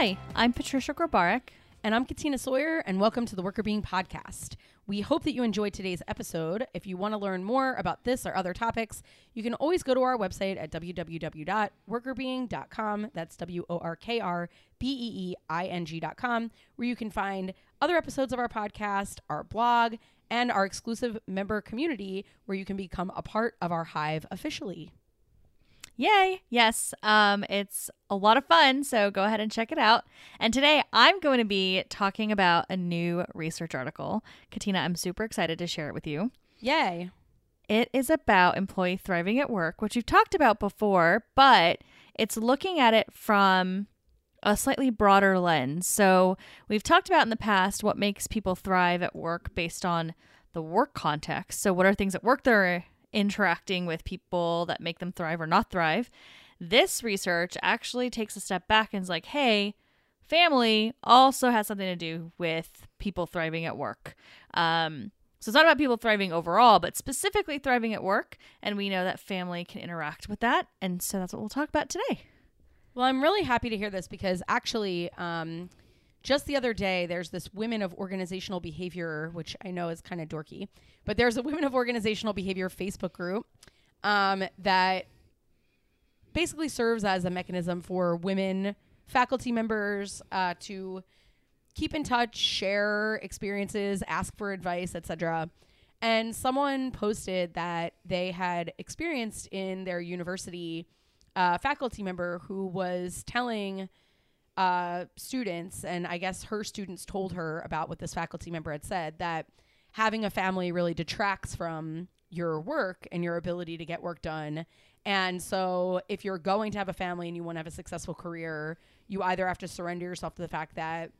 Hi, I'm Patricia Grabarek. And I'm Katina Sawyer, and welcome to the Workr Beeing Podcast. We hope that you enjoyed today's episode. If you want to learn more about this or other topics, you can always go to our website at www.workrbeeing.com. That's W O R K R B E E I N G.com, where you can find other episodes of our podcast, our blog, and our exclusive member community where you can become a part of our hive officially. Yay! Yes, um, it's a lot of fun, so go ahead and check it out. And today I'm going to be talking about a new research article. Katina, I'm super excited to share it with you. Yay! It is about employee thriving at work, which we've talked about before, but it's looking at it from a slightly broader lens. So, we've talked about in the past what makes people thrive at work based on the work context. So, what are things at work that are interacting with people that make them thrive or not thrive. This research actually takes a step back and is like, hey, family also has something to do with people thriving at work. Um, so it's not about people thriving overall, but specifically thriving at work. And we know that family can interact with that. And so that's what we'll talk about today. Well, I'm really happy to hear this because actually, um, just the other day, there's this Women of Organizational Behavior, which I know is kind of dorky, but there's a Women of Organizational Behavior Facebook group um, that basically serves as a mechanism for women faculty members uh, to keep in touch, share experiences, ask for advice, etc. And someone posted that they had experienced in their university a faculty member who was telling uh, students, and I guess her students told her about what this faculty member had said that having a family really detracts from your work and your ability to get work done. And so, if you're going to have a family and you want to have a successful career, you either have to surrender yourself to the fact that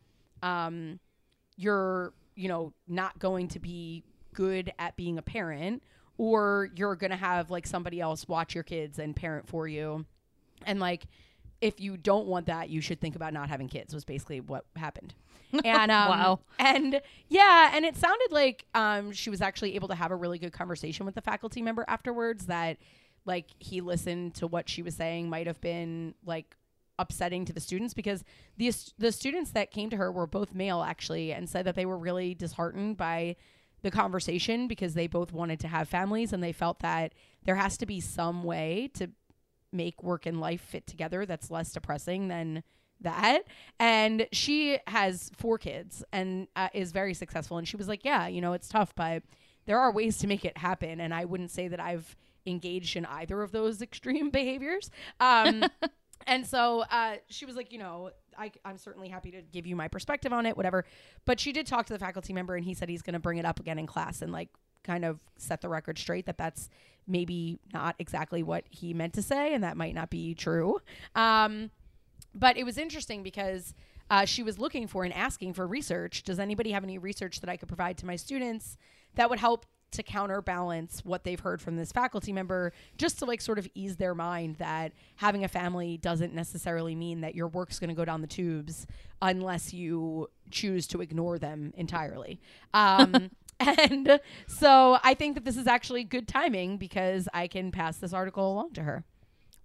um, you're, you know, not going to be good at being a parent, or you're going to have like somebody else watch your kids and parent for you. And like, if you don't want that, you should think about not having kids. Was basically what happened. And um, wow. And yeah, and it sounded like um, she was actually able to have a really good conversation with the faculty member afterwards. That like he listened to what she was saying might have been like upsetting to the students because the the students that came to her were both male actually and said that they were really disheartened by the conversation because they both wanted to have families and they felt that there has to be some way to make work and life fit together that's less depressing than that. And she has four kids and uh, is very successful. And she was like yeah you know it's tough but there are ways to make it happen. And i wouldn't say that i've engaged in either of those extreme behaviors. Um, and so uh, she was like you know I, i'm certainly happy to give you my perspective on it whatever. But she did talk to the faculty member and he said he's going to bring it up again in class and like kind of set the record straight that that's maybe not exactly what he meant to say and that might not be true. Um, but it was interesting because uh, she was looking for and asking for research. Does anybody have any research that I could provide to my students that would help to counterbalance what they've heard from this faculty member just to like sort of ease their mind that having a family doesn't necessarily mean that your work's going to go down the tubes unless you choose to ignore them entirely um, And so I think that this is actually good timing because I can pass this article along to her.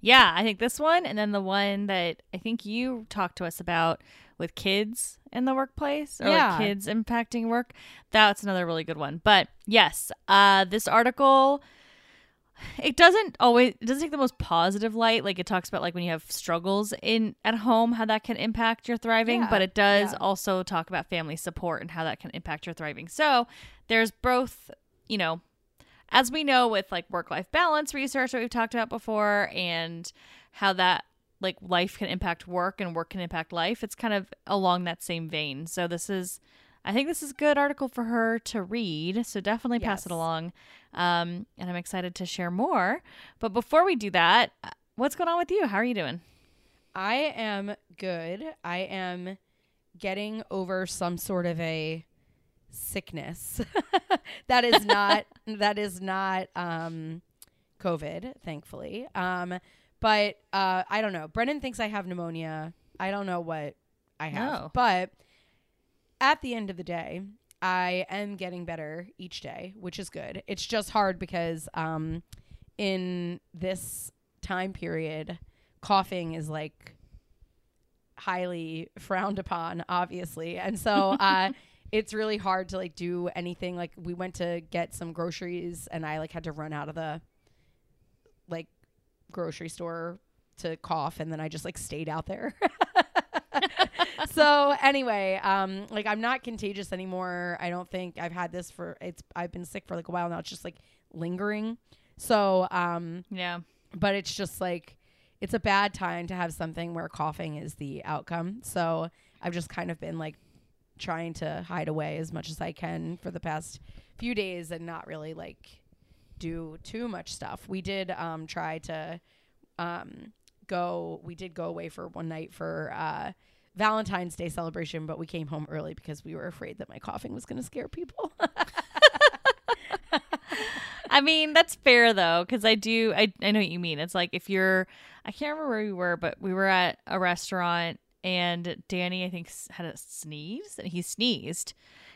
Yeah, I think this one and then the one that I think you talked to us about with kids in the workplace or yeah. like kids impacting work. That's another really good one. But yes, uh this article it doesn't always it doesn't take the most positive light like it talks about like when you have struggles in at home how that can impact your thriving yeah, but it does yeah. also talk about family support and how that can impact your thriving so there's both you know as we know with like work life balance research that we've talked about before and how that like life can impact work and work can impact life it's kind of along that same vein so this is I think this is a good article for her to read, so definitely pass it along. Um, and I'm excited to share more. But before we do that, uh, what's going on with you? How are you doing? I am good. I am getting over some sort of a sickness that is not that is not um, COVID, thankfully. Um, but uh, I don't know. Brennan thinks I have pneumonia. I don't know what I have, no. but at the end of the day, I am getting better each day, which is good. It's just hard because um, in this time period, coughing is like highly frowned upon, obviously. And so uh, it's really hard to like do anything. Like we went to get some groceries and I like had to run out of the like grocery store to cough and then I just like stayed out there. so anyway, um like I'm not contagious anymore. I don't think I've had this for it's I've been sick for like a while now. It's just like lingering. So um yeah. But it's just like it's a bad time to have something where coughing is the outcome. So I've just kind of been like trying to hide away as much as I can for the past few days and not really like do too much stuff. We did um try to um go we did go away for one night for uh Valentine's Day celebration, but we came home early because we were afraid that my coughing was going to scare people. I mean, that's fair though, because I do, I, I know what you mean. It's like if you're, I can't remember where we were, but we were at a restaurant and Danny, I think, had a sneeze and he sneezed.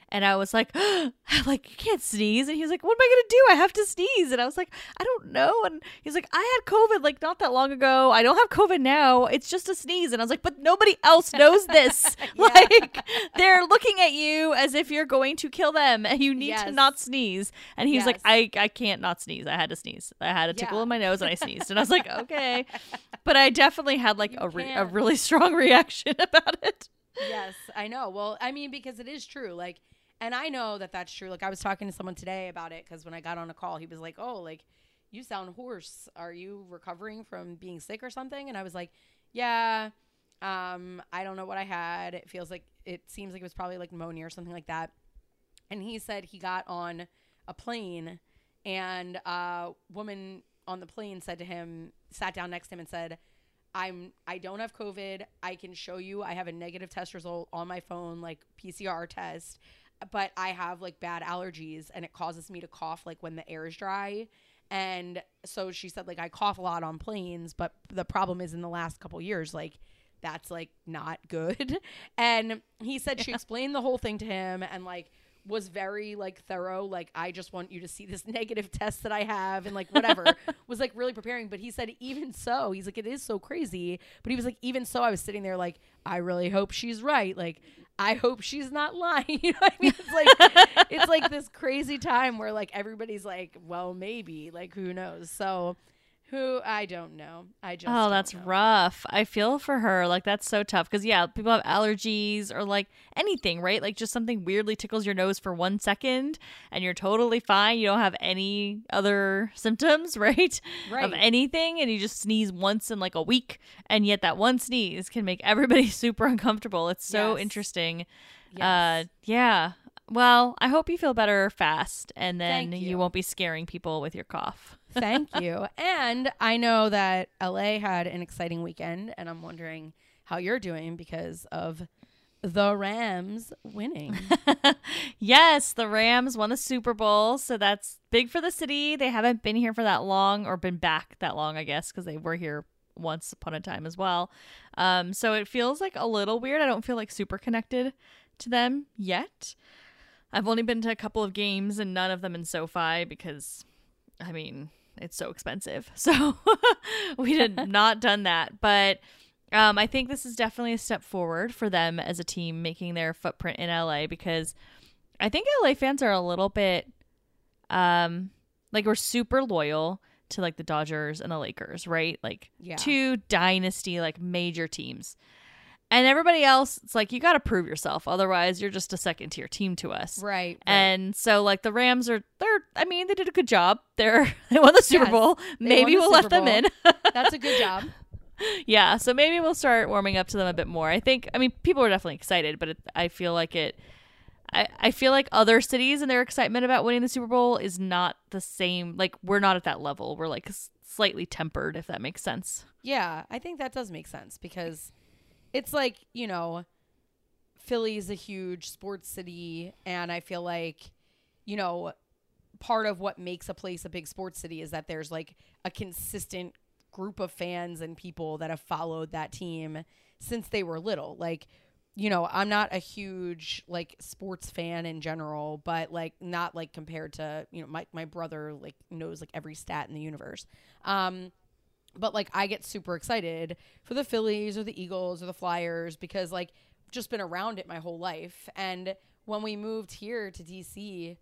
And I was like, like, you can't sneeze. And he was like, what am I going to do? I have to sneeze. And I was like, I don't know. And he's like, I had COVID like not that long ago. I don't have COVID now. It's just a sneeze. And I was like, but nobody else knows this. Like, they're looking at you as if you're going to kill them and you need yes. to not sneeze. And he's yes. like, I, I can't not sneeze. I had to sneeze. I had a tickle yeah. in my nose and I sneezed. And I was like, okay. But I definitely had like a, re- a really strong reaction about it. Yes, I know. Well, I mean, because it is true. Like, and I know that that's true. Like I was talking to someone today about it because when I got on a call, he was like, "Oh, like you sound hoarse. Are you recovering from being sick or something?" And I was like, "Yeah, um, I don't know what I had. It feels like it seems like it was probably like pneumonia or something like that." And he said he got on a plane, and a woman on the plane said to him, sat down next to him, and said. I'm I don't have COVID. I can show you I have a negative test result on my phone, like PCR test but I have like bad allergies and it causes me to cough like when the air is dry. And so she said like I cough a lot on planes, but the problem is in the last couple years like that's like not good. And he said she explained the whole thing to him and like was very like thorough like i just want you to see this negative test that i have and like whatever was like really preparing but he said even so he's like it is so crazy but he was like even so i was sitting there like i really hope she's right like I hope she's not lying. you know what I mean? It's like it's like this crazy time where like everybody's like, well, maybe, like who knows. So who I don't know. I just Oh, that's know. rough. I feel for her. Like that's so tough cuz yeah, people have allergies or like anything, right? Like just something weirdly tickles your nose for 1 second and you're totally fine. You don't have any other symptoms, right? right. Of anything and you just sneeze once in like a week and yet that one sneeze can make everybody super uncomfortable. It's so yes. interesting. Yes. Uh yeah. Well, I hope you feel better fast and then you. you won't be scaring people with your cough. Thank you. And I know that LA had an exciting weekend, and I'm wondering how you're doing because of the Rams winning. yes, the Rams won the Super Bowl, so that's big for the city. They haven't been here for that long, or been back that long, I guess, because they were here once upon a time as well. Um, so it feels like a little weird. I don't feel like super connected to them yet. I've only been to a couple of games and none of them in SoFi because, I mean, it's so expensive. So we did not done that. But um, I think this is definitely a step forward for them as a team making their footprint in LA because I think LA fans are a little bit um like we're super loyal to like the Dodgers and the Lakers, right? Like yeah. two dynasty like major teams. And everybody else, it's like you got to prove yourself. Otherwise, you're just a second tier team to us. Right, right, And so, like the Rams are, they're. I mean, they did a good job. They're they won the Super yes, Bowl. Maybe we'll let Bowl. them in. That's a good job. yeah. So maybe we'll start warming up to them a bit more. I think. I mean, people are definitely excited, but it, I feel like it. I, I feel like other cities and their excitement about winning the Super Bowl is not the same. Like we're not at that level. We're like slightly tempered, if that makes sense. Yeah, I think that does make sense because it's like, you know, Philly's a huge sports city and I feel like, you know, part of what makes a place a big sports city is that there's like a consistent group of fans and people that have followed that team since they were little. Like, you know, I'm not a huge like sports fan in general, but like not like compared to, you know, my my brother like knows like every stat in the universe. Um but like I get super excited for the Phillies or the Eagles or the Flyers because like just been around it my whole life. And when we moved here to DC,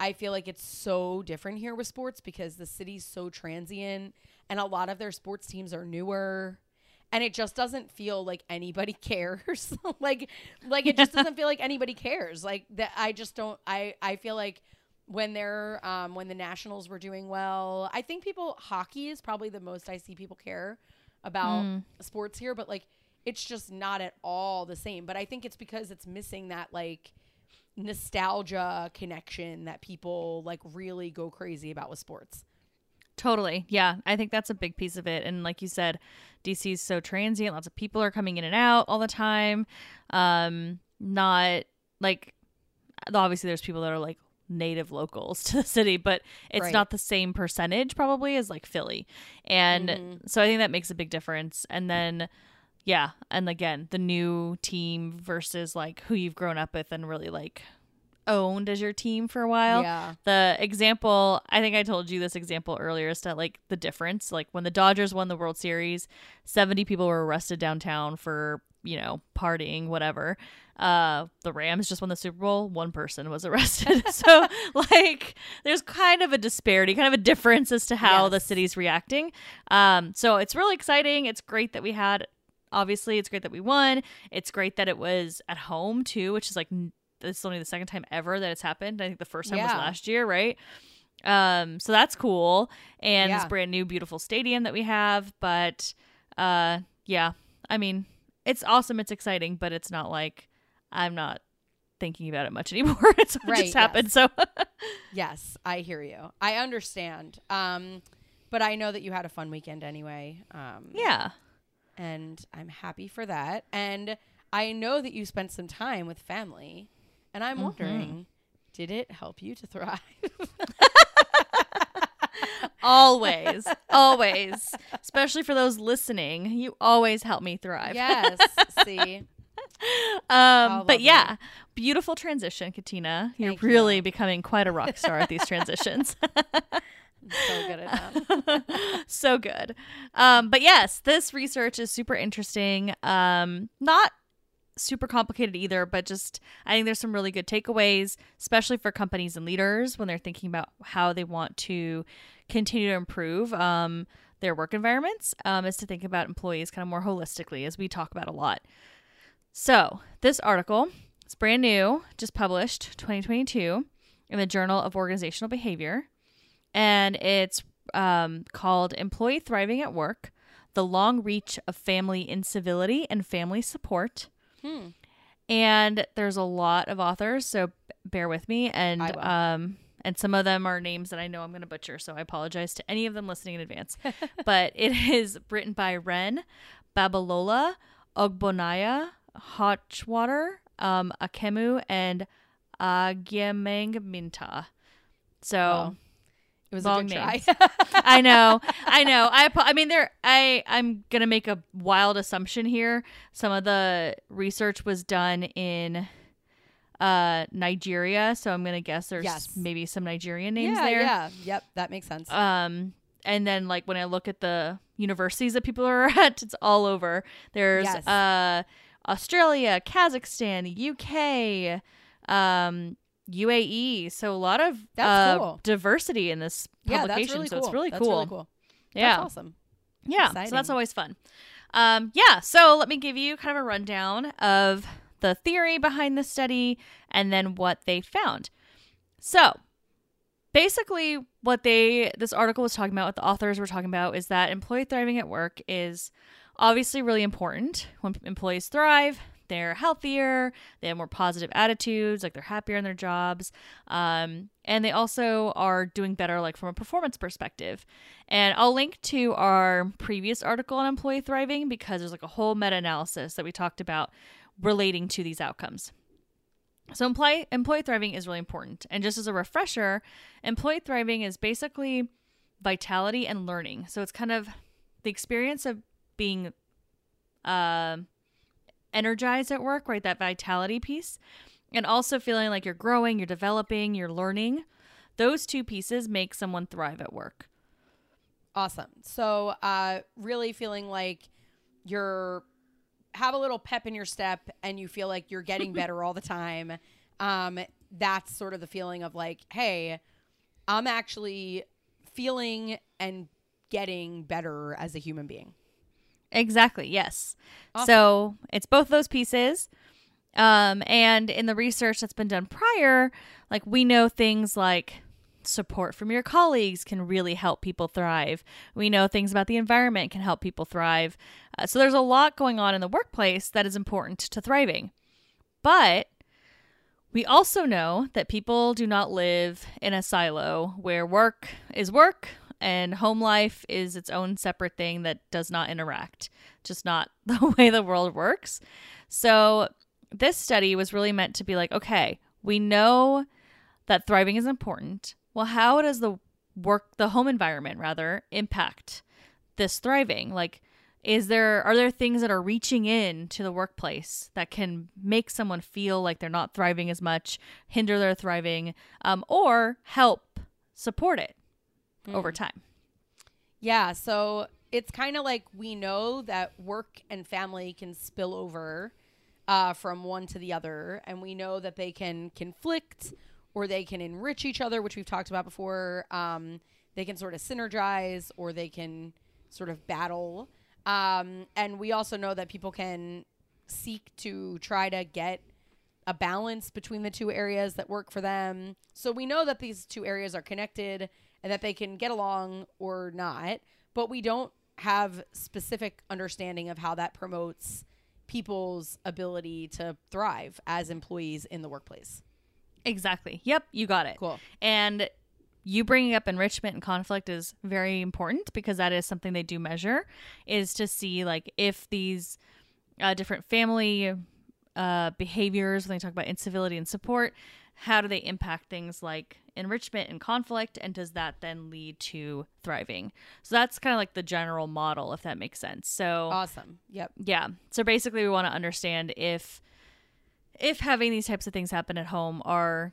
I feel like it's so different here with sports because the city's so transient and a lot of their sports teams are newer. And it just doesn't feel like anybody cares. Like like it just doesn't feel like anybody cares. Like that i just don't i i feel like when they're um when the nationals were doing well i think people hockey is probably the most i see people care about mm. sports here but like it's just not at all the same but i think it's because it's missing that like nostalgia connection that people like really go crazy about with sports Totally. Yeah. I think that's a big piece of it. And like you said, DC is so transient. Lots of people are coming in and out all the time. Um, not like obviously there's people that are like native locals to the city, but it's right. not the same percentage probably as like Philly. And mm-hmm. so I think that makes a big difference. And then yeah, and again, the new team versus like who you've grown up with and really like owned as your team for a while. Yeah. The example, I think I told you this example earlier, is that like the difference. Like when the Dodgers won the World Series, 70 people were arrested downtown for, you know, partying, whatever. Uh, the Rams just won the Super Bowl, one person was arrested. so, like, there's kind of a disparity, kind of a difference as to how yes. the city's reacting. Um, so it's really exciting. It's great that we had obviously it's great that we won it's great that it was at home too which is like it's only the second time ever that it's happened. I think the first time yeah. was last year, right? Um, so that's cool. And yeah. this brand new beautiful stadium that we have. But uh yeah, I mean, it's awesome, it's exciting, but it's not like I'm not thinking about it much anymore. it's right, just happened. Yes. So Yes, I hear you. I understand. Um but I know that you had a fun weekend anyway. Um Yeah. And I'm happy for that. And I know that you spent some time with family. And I'm mm-hmm. wondering, did it help you to thrive? always, always. Especially for those listening, you always help me thrive. Yes. See. Um, but yeah, you. beautiful transition, Katina. You're really you. becoming quite a rock star at these transitions. so good at that. so good. Um, but yes, this research is super interesting. Um, not super complicated either, but just I think there's some really good takeaways, especially for companies and leaders when they're thinking about how they want to continue to improve um, their work environments, um, is to think about employees kind of more holistically, as we talk about a lot. So, this article is brand new, just published 2022 in the Journal of Organizational Behavior, and it's um, called Employee Thriving at Work The Long Reach of Family Incivility and Family Support Hmm. And there's a lot of authors, so bear with me. And um, and some of them are names that I know I'm going to butcher, so I apologize to any of them listening in advance. but it is written by Ren, Babalola, Ogbonnaya, Hochwarter, um, Akemu, and Agyemang Mintah. So wow. It was long name. I know, I know. I I mean, there. I I'm gonna make a wild assumption here. Some of the research was done in uh Nigeria, so I'm gonna guess there's yes. maybe some Nigerian names yeah, there. Yeah, yep, that makes sense. Um, and then like when I look at the universities that people are at, it's all over. There's yes. uh Australia, Kazakhstan, UK, um, UAE. So a lot of uh, cool. diversity in this publication. Yeah, really so cool. it's really that's cool. Really cool. Yeah. That's awesome. Yeah. Exciting. So that's always fun. Um, yeah. So let me give you kind of a rundown of the theory behind the study and then what they found. So basically what they this article was talking about what the authors were talking about is that employee thriving at work is obviously really important when employees thrive they're healthier, they have more positive attitudes, like they're happier in their jobs. Um, and they also are doing better, like from a performance perspective. And I'll link to our previous article on employee thriving because there's like a whole meta analysis that we talked about relating to these outcomes. So, employee, employee thriving is really important. And just as a refresher, employee thriving is basically vitality and learning. So, it's kind of the experience of being uh, energized at work, right? That vitality piece. And also feeling like you're growing, you're developing, you're learning. Those two pieces make someone thrive at work. Awesome. So, uh, really feeling like you're have a little pep in your step and you feel like you're getting better all the time. Um, that's sort of the feeling of like, hey, I'm actually feeling and getting better as a human being. Exactly. Yes. Awesome. So it's both those pieces. Um, and in the research that's been done prior, like we know things like support from your colleagues can really help people thrive. We know things about the environment can help people thrive. Uh, so there's a lot going on in the workplace that is important to thriving. But we also know that people do not live in a silo where work is work and home life is its own separate thing that does not interact. Just not the way the world works. So this study was really meant to be like, okay, we know that thriving is important. Well, how does the work, the home environment rather, impact this thriving? Like, is there are there things that are reaching in to the workplace that can make someone feel like they're not thriving as much, hinder their thriving, um, or help support it mm. over time? Yeah, so it's kind of like we know that work and family can spill over uh, from one to the other, and we know that they can conflict or they can enrich each other, which we've talked about before. Um, they can sort of synergize or they can sort of battle. Um, and we also know that people can seek to try to get a balance between the two areas that work for them. So we know that these two areas are connected and that they can get along or not, but we don't have specific understanding of how that promotes people's ability to thrive as employees in the workplace. Exactly. Yep, you got it. Cool. And you bringing up enrichment and conflict is very important because that is something they do measure is to see like if these uh, different family uh, behaviors when they talk about incivility and support how do they impact things like enrichment and conflict and does that then lead to thriving so that's kind of like the general model if that makes sense so awesome yep yeah so basically we want to understand if if having these types of things happen at home are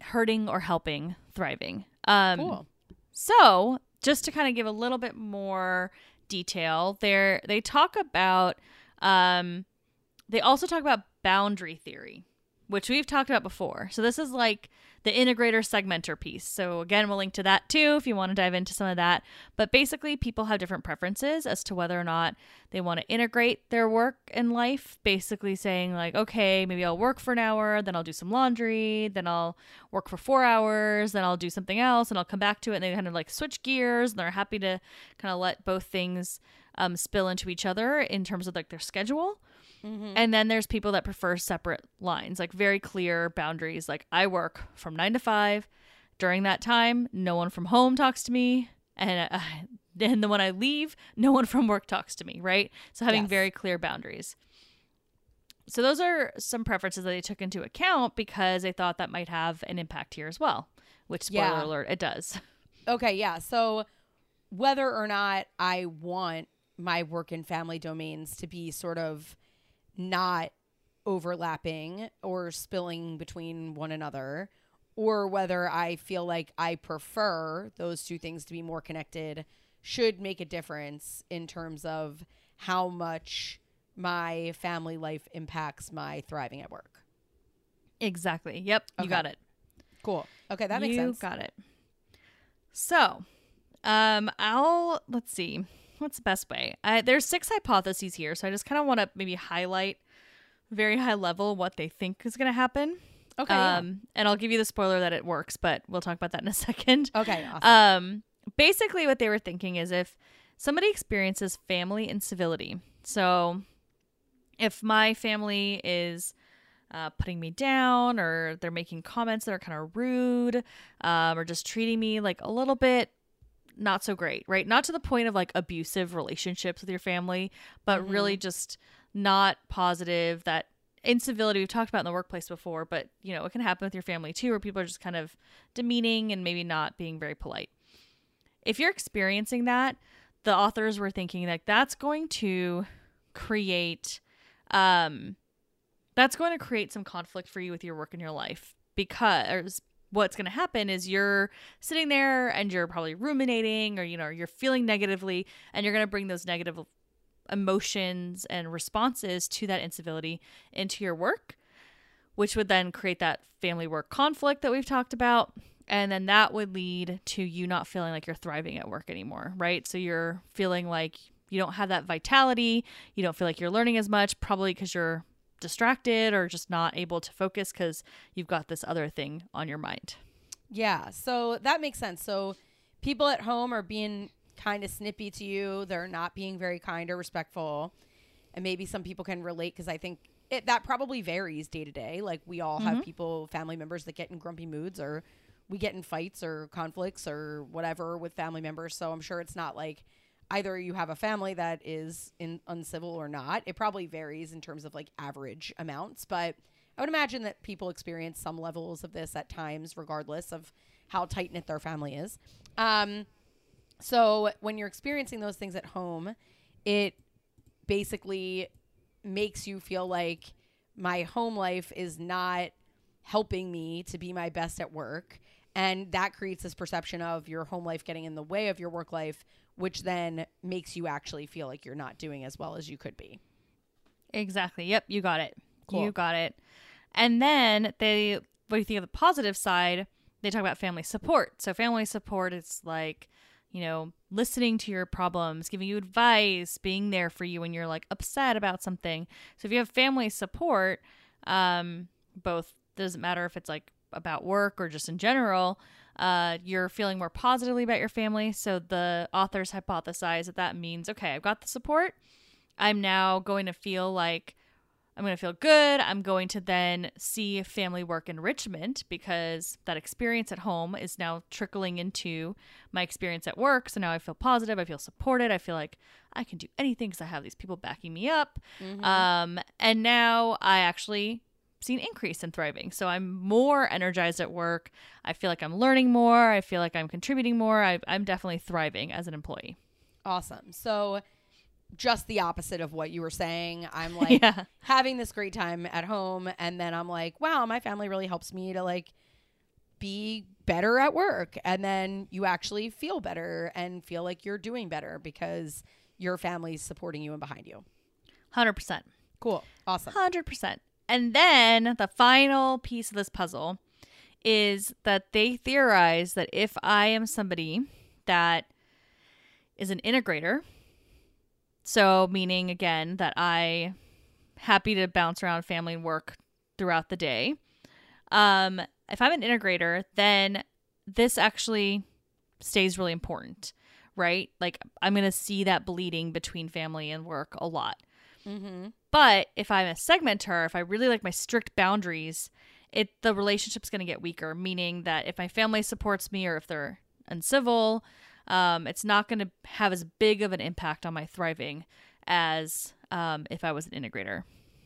hurting or helping thriving. Um, cool. So, just to kind of give a little bit more detail, there they talk about. Um, they also talk about boundary theory, which we've talked about before. So this is like the integrator segmenter piece. So again, we'll link to that too if you want to dive into some of that. But basically, people have different preferences as to whether or not they want to integrate their work and life. Basically, saying like, okay, maybe I'll work for an hour, then I'll do some laundry, then I'll work for four hours, then I'll do something else, and I'll come back to it. And they kind of like switch gears, and they're happy to kind of let both things um, spill into each other in terms of like their schedule. Mm-hmm. And then there's people that prefer separate lines, like very clear boundaries. Like I work from nine to five. During that time, no one from home talks to me. And uh, then when I leave, no one from work talks to me, right? So having yes. very clear boundaries. So those are some preferences that they took into account because they thought that might have an impact here as well, which spoiler yeah. alert, it does. Okay, yeah. So whether or not I want my work and family domains to be sort of not overlapping or spilling between one another or whether I feel like I prefer those two things to be more connected should make a difference in terms of how much my family life impacts my thriving at work. Exactly. Yep. You got it. Cool. Okay, that makes you sense. Got it. So, um, I'll let's see what's the best way? I, there's six hypotheses here, so I just kind of want to maybe highlight very high level what they think is going to happen. Okay. Um, yeah. and I'll give you the spoiler that it works, but we'll talk about that in a second. Okay. Awesome. Um, basically, what they were thinking is if somebody experiences family incivility, so if my family is uh, putting me down or they're making comments that are kind of rude um, or just treating me like a little bit not so great, right? Not to the point of like abusive relationships with your family, but mm-hmm. really just not positive that incivility we've talked about in the workplace before, but you know, it can happen with your family too, where people are just kind of demeaning and maybe not being very polite. If you're experiencing that, the authors were thinking like that's going to create um that's going to create some conflict for you with your work and your life because what's going to happen is you're sitting there and you're probably ruminating or you know you're feeling negatively and you're going to bring those negative emotions and responses to that incivility into your work which would then create that family work conflict that we've talked about. And then that would lead to you not feeling like you're thriving at work anymore right? So you're feeling like you don't have that vitality. You don't feel like you're learning as much probably because you're distracted or just not able to focus because you've got this other thing on your mind. Yeah, so that makes sense. So people at home are being kind of snippy to you. They're not being very kind or respectful. And maybe some people can relate because I think it, that probably varies day to day. Like we all mm-hmm. have people, family members that get in grumpy moods or we get in fights or conflicts or whatever with family members. So I'm sure it's not like either you have a family that is in uncivil or not. It probably varies in terms of like average amounts, but I would imagine that people experience some levels of this at times, regardless of how tight knit their family is. Um, so when you're experiencing those things at home, it basically makes you feel like my home life is not helping me to be my best at work. And that creates this perception of your home life getting in the way of your work life, which then makes you actually feel like you're not doing as well as you could be. Exactly. Yep, you got it. Cool. You got it. And then they, what you think of the positive side? They talk about family support. So, family support is like, you know, listening to your problems, giving you advice, being there for you when you're like upset about something. So, if you have family support, um, both doesn't matter if it's like about work or just in general, uh, you're feeling more positively about your family. So the authors hypothesize that that means, okay, I've got the support. I'm now going to feel like I'm going to feel good. I'm going to then see family work enrichment because that experience at home is now trickling into my experience at work. So now I feel positive. I feel supported. I feel like I can do anything because I have these people backing me up. Mm-hmm. Um, and now I actually seen increase in thriving. So I'm more energized at work. I feel like I'm learning more. I feel like I'm contributing more. I, am definitely thriving as an employee. Awesome. So just the opposite of what you were saying. I'm like yeah. having this great time at home, and then I'm like, wow, my family really helps me to like be better at work. And then you actually feel better and feel like you're doing better because your family's supporting you and behind you. 100%. Cool. Awesome. 100%. And then the final piece of this puzzle is that they theorize that if I am somebody that is an integrator, so meaning again that I happy to bounce around family and work throughout the day. Um, if I'm an integrator, then this actually stays really important, right? Like I'm going to see that bleeding between family and work a lot. Mm-hmm. But if I'm a segmenter, if I really like my strict boundaries, it the relationship's going to get weaker. Meaning that if my family supports me or if they're uncivil, um, it's not going to have as big of an impact on my thriving as um, if I was an integrator.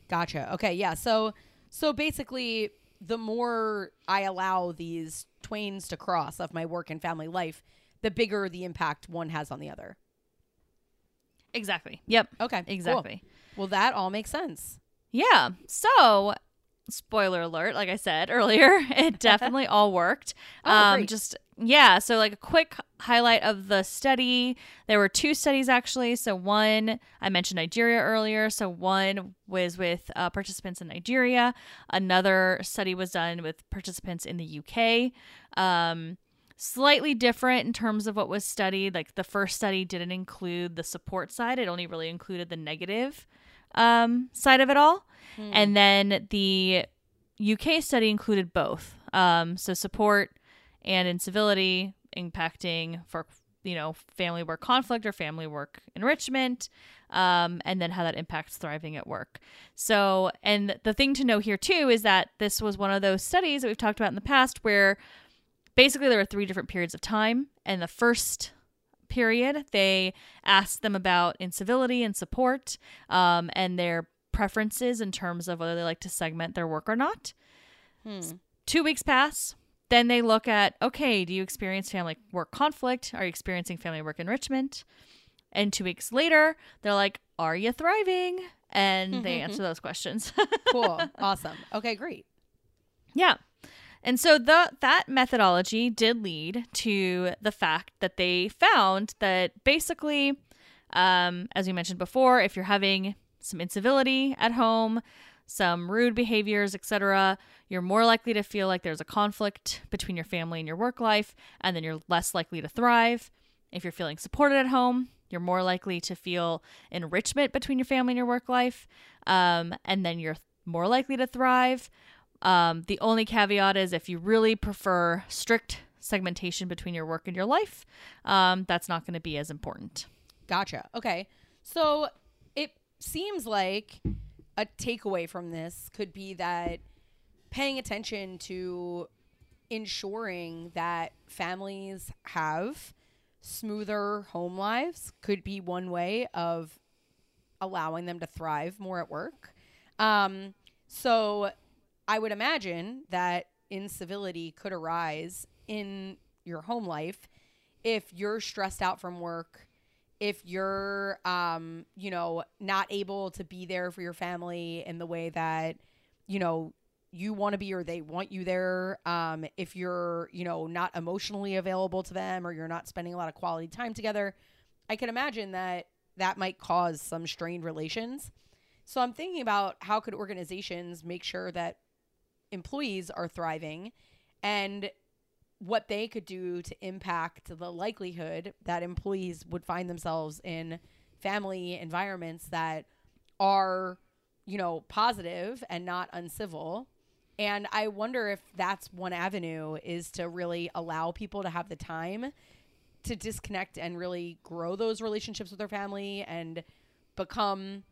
Gotcha. Okay. Yeah. So so basically, the more I allow these twains to cross of my work and family life, the bigger the impact one has on the other. Exactly. Yep. Okay. Exactly. Cool. Well, that all makes sense. Yeah. So, spoiler alert, like I said earlier, it definitely all worked. Oh, um, great. just yeah, so like a quick highlight of the study. There were two studies actually. So one I mentioned Nigeria earlier. So one was with uh, participants in Nigeria. Another study was done with participants in the UK. Um, slightly different in terms of what was studied. Like the first study didn't include the support side; it only really included the negative um, side of it all. Mm. And then the UK study included both. Um, so support and incivility impacting for you know family work conflict or family work enrichment um, and then how that impacts thriving at work so and the thing to know here too is that this was one of those studies that we've talked about in the past where basically there were three different periods of time and the first period, they asked them about incivility and support um, and their preferences in terms of whether they like to segment their work or not. Hmm. Two weeks pass. Then they look at okay, do you experience family work conflict? Are you experiencing family work enrichment? And two weeks later, they're like, are you thriving? And they answer those questions. cool. Awesome. Okay, great. Yeah. And so the that methodology did lead to the fact that they found that basically, um, as we mentioned before, if you're having some incivility at home, some rude behaviors, etc., you're more likely to feel like there's a conflict between your family and your work life, and then you're less likely to thrive. If you're feeling supported at home, you're more likely to feel enrichment between your family and your work life, um, and then you're more likely to thrive. Um, the only caveat is if you really prefer strict segmentation between your work and your life, um, that's not going to be as important. Gotcha. Okay. So it seems like a takeaway from this could be that paying attention to ensuring that families have smoother home lives could be one way of allowing them to thrive more at work. Um, so I would imagine that incivility could arise in your home life if you're stressed out from work, if you're, um, you know, not able to be there for your family in the way that, you know, you want to be or they want you there. Um, if you're, you know, not emotionally available to them or you're not spending a lot of quality time together, I can imagine that that might cause some strained relations. So I'm thinking about how could organizations make sure that employees are thriving and what they could do to impact the likelihood that employees would find themselves in family environments that are, you know, positive and not uncivil. And I wonder if that's one avenue is to really allow people to have the time to disconnect and really grow those relationships with their family and become,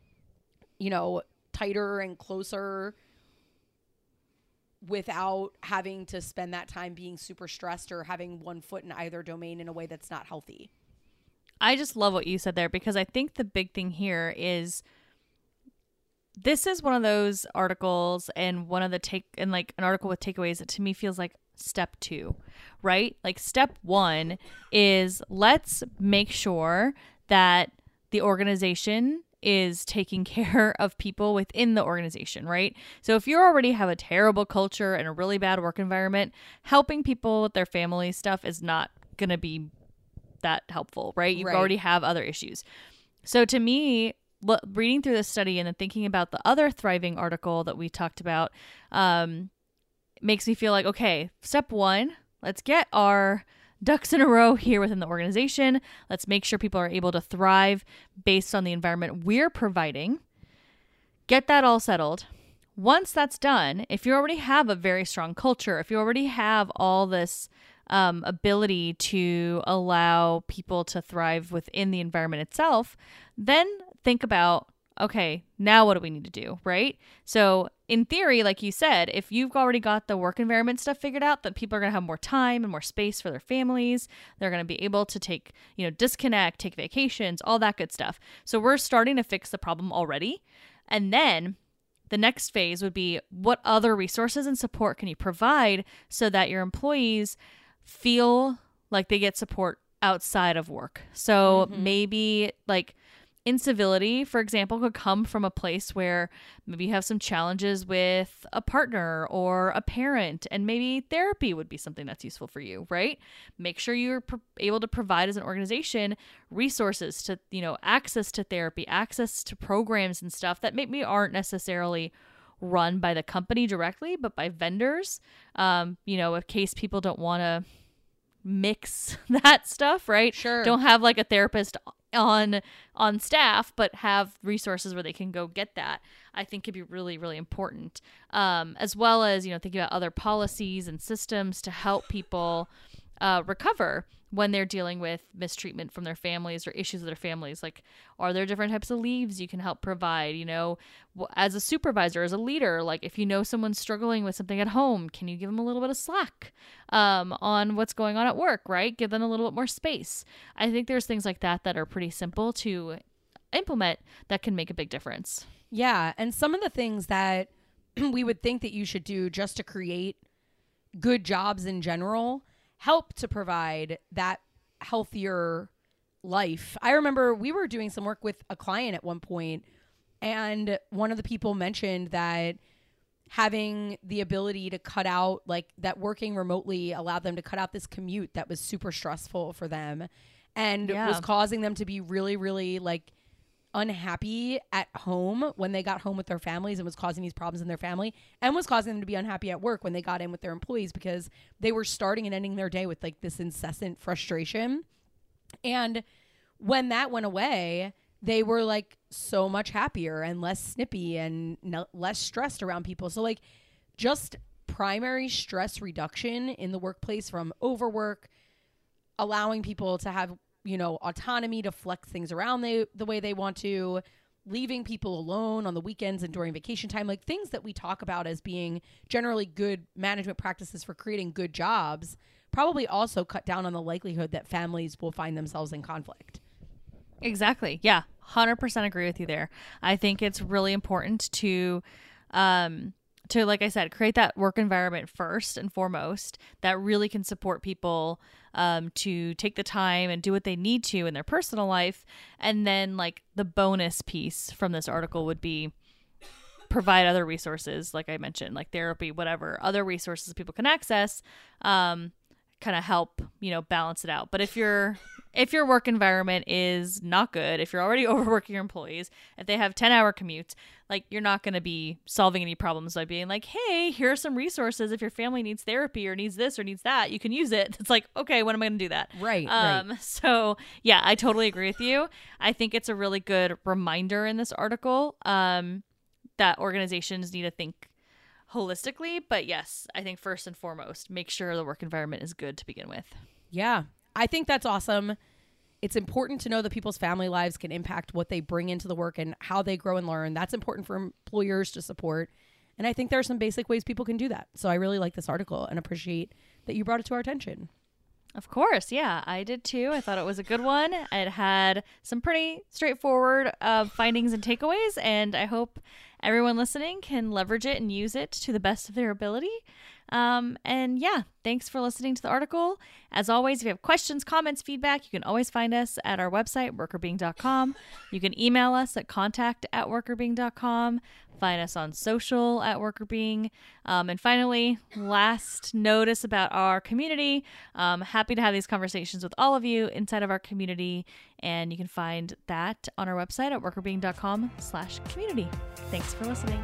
you know, tighter and closer without having to spend that time being super stressed or having one foot in either domain in a way that's not healthy. I just love what you said there because I think the big thing here is this is one of those articles and one of the take and like an article with takeaways that to me feels like step 2, right? Like step 1 is let's make sure that the organization is taking care of people within the organization, right? So if you already have a terrible culture and a really bad work environment, helping people with their family stuff is not going to be that helpful, right? You right. already have other issues. So to me, reading through this study and then thinking about the other thriving article that we talked about um, makes me feel like okay, step one, let's get our ducks in a row here within the organization. Let's make sure people are able to thrive based on the environment we're providing. Get that all settled. Once that's done, if you already have a very strong culture, if you already have all this um, ability to allow people to thrive within the environment itself, then think about okay, now what do we need to do, right? So, in theory, like you said, if you've already got the work environment stuff figured out, that people are going to have more time and more space for their families. They're going to be able to take, you know, disconnect, take vacations, all that good stuff. So, we're starting to fix the problem already. And then the next phase would be what other resources and support can you provide so that your employees feel like they get support outside of work. So, mm-hmm. maybe like incivility, for example, could come from a place where maybe you have some challenges with a partner or a parent, and maybe therapy would be something that's useful for you, right? Make sure you're pr- able to provide as an organization resources to, you know, access to therapy, access to programs and stuff that maybe aren't necessarily run by the company directly, but by vendors. Um, you know, in case people don't want to mix that stuff, right? Sure. Don't have like a therapist on on staff but have resources where they can go get that i think could be really really important. Um, as well as you know thinking about other policies and systems to help people uh, recover when they're dealing with mistreatment from their families or issues with their families. Like are there different types of leaves you can help provide? You know as a supervisor as a leader like if you know someone's struggling with something at home can you give them a little bit of slack um, on what's going on at work right? Give them a little bit more space. I think there's things like that that are pretty simple to implement that can make a big difference. Yeah and some of the things that we would think that you should do just to create good jobs in general help to provide that healthier life. I remember we were doing some work with a client at one point, and one of the people mentioned that having the ability to cut out like that working remotely allowed them to cut out this commute that was super stressful for them and Yeah. was causing them to be really really like unhappy at home when they got home with their families and was causing these problems in their family and was causing them to be unhappy at work when they got in with their employees because they were starting and ending their day with like this incessant frustration and when that went away, they were like so much happier and less snippy and no, less stressed around people. So, like, just primary stress reduction in the workplace from overwork, allowing people to have, you know, autonomy to flex things around they, the way they want to, leaving people alone on the weekends and during vacation time, like things that we talk about as being generally good management practices for creating good jobs, probably also cut down on the likelihood that families will find themselves in conflict. Exactly. Yeah. 100% agree with you there. I think it's really important to um to like I said, create that work environment first and foremost that really can support people um to take the time and do what they need to in their personal life and then like the bonus piece from this article would be provide other resources like I mentioned, like therapy, whatever, other resources people can access um kind of help, you know, balance it out. But if your if your work environment is not good, if you're already overworking your employees, if they have 10-hour commutes, like you're not going to be solving any problems by being like, "Hey, here are some resources if your family needs therapy or needs this or needs that, you can use it." It's like, "Okay, when am I going to do that?" Right, Um right. so, yeah, I totally agree with you. I think it's a really good reminder in this article um that organizations need to think holistically, but yes, I think first and foremost, make sure the work environment is good to begin with. Yeah. I think that's awesome. It's important to know that people's family lives can impact what they bring into the work and how they grow and learn. That's important for employers to support. And I think there are some basic ways people can do that. So I really like this article and appreciate that you brought it to our attention. Of course, yeah, I did too. I thought it was a good one. It had some pretty straightforward uh, findings and takeaways, and I hope everyone listening can leverage it and use it to the best of their ability. Um, and yeah, thanks for listening to the article. As always, if you have questions, comments, feedback, you can always find us at our website, workrbeeing.com. You can email us at contact at workrbeeing.com. Find us on social at workrbeeing. Um, and finally, last notice about our community. Um, happy to have these conversations with all of you inside of our community. And you can find that on our website at workrbeeing.com slash community. Thanks for listening.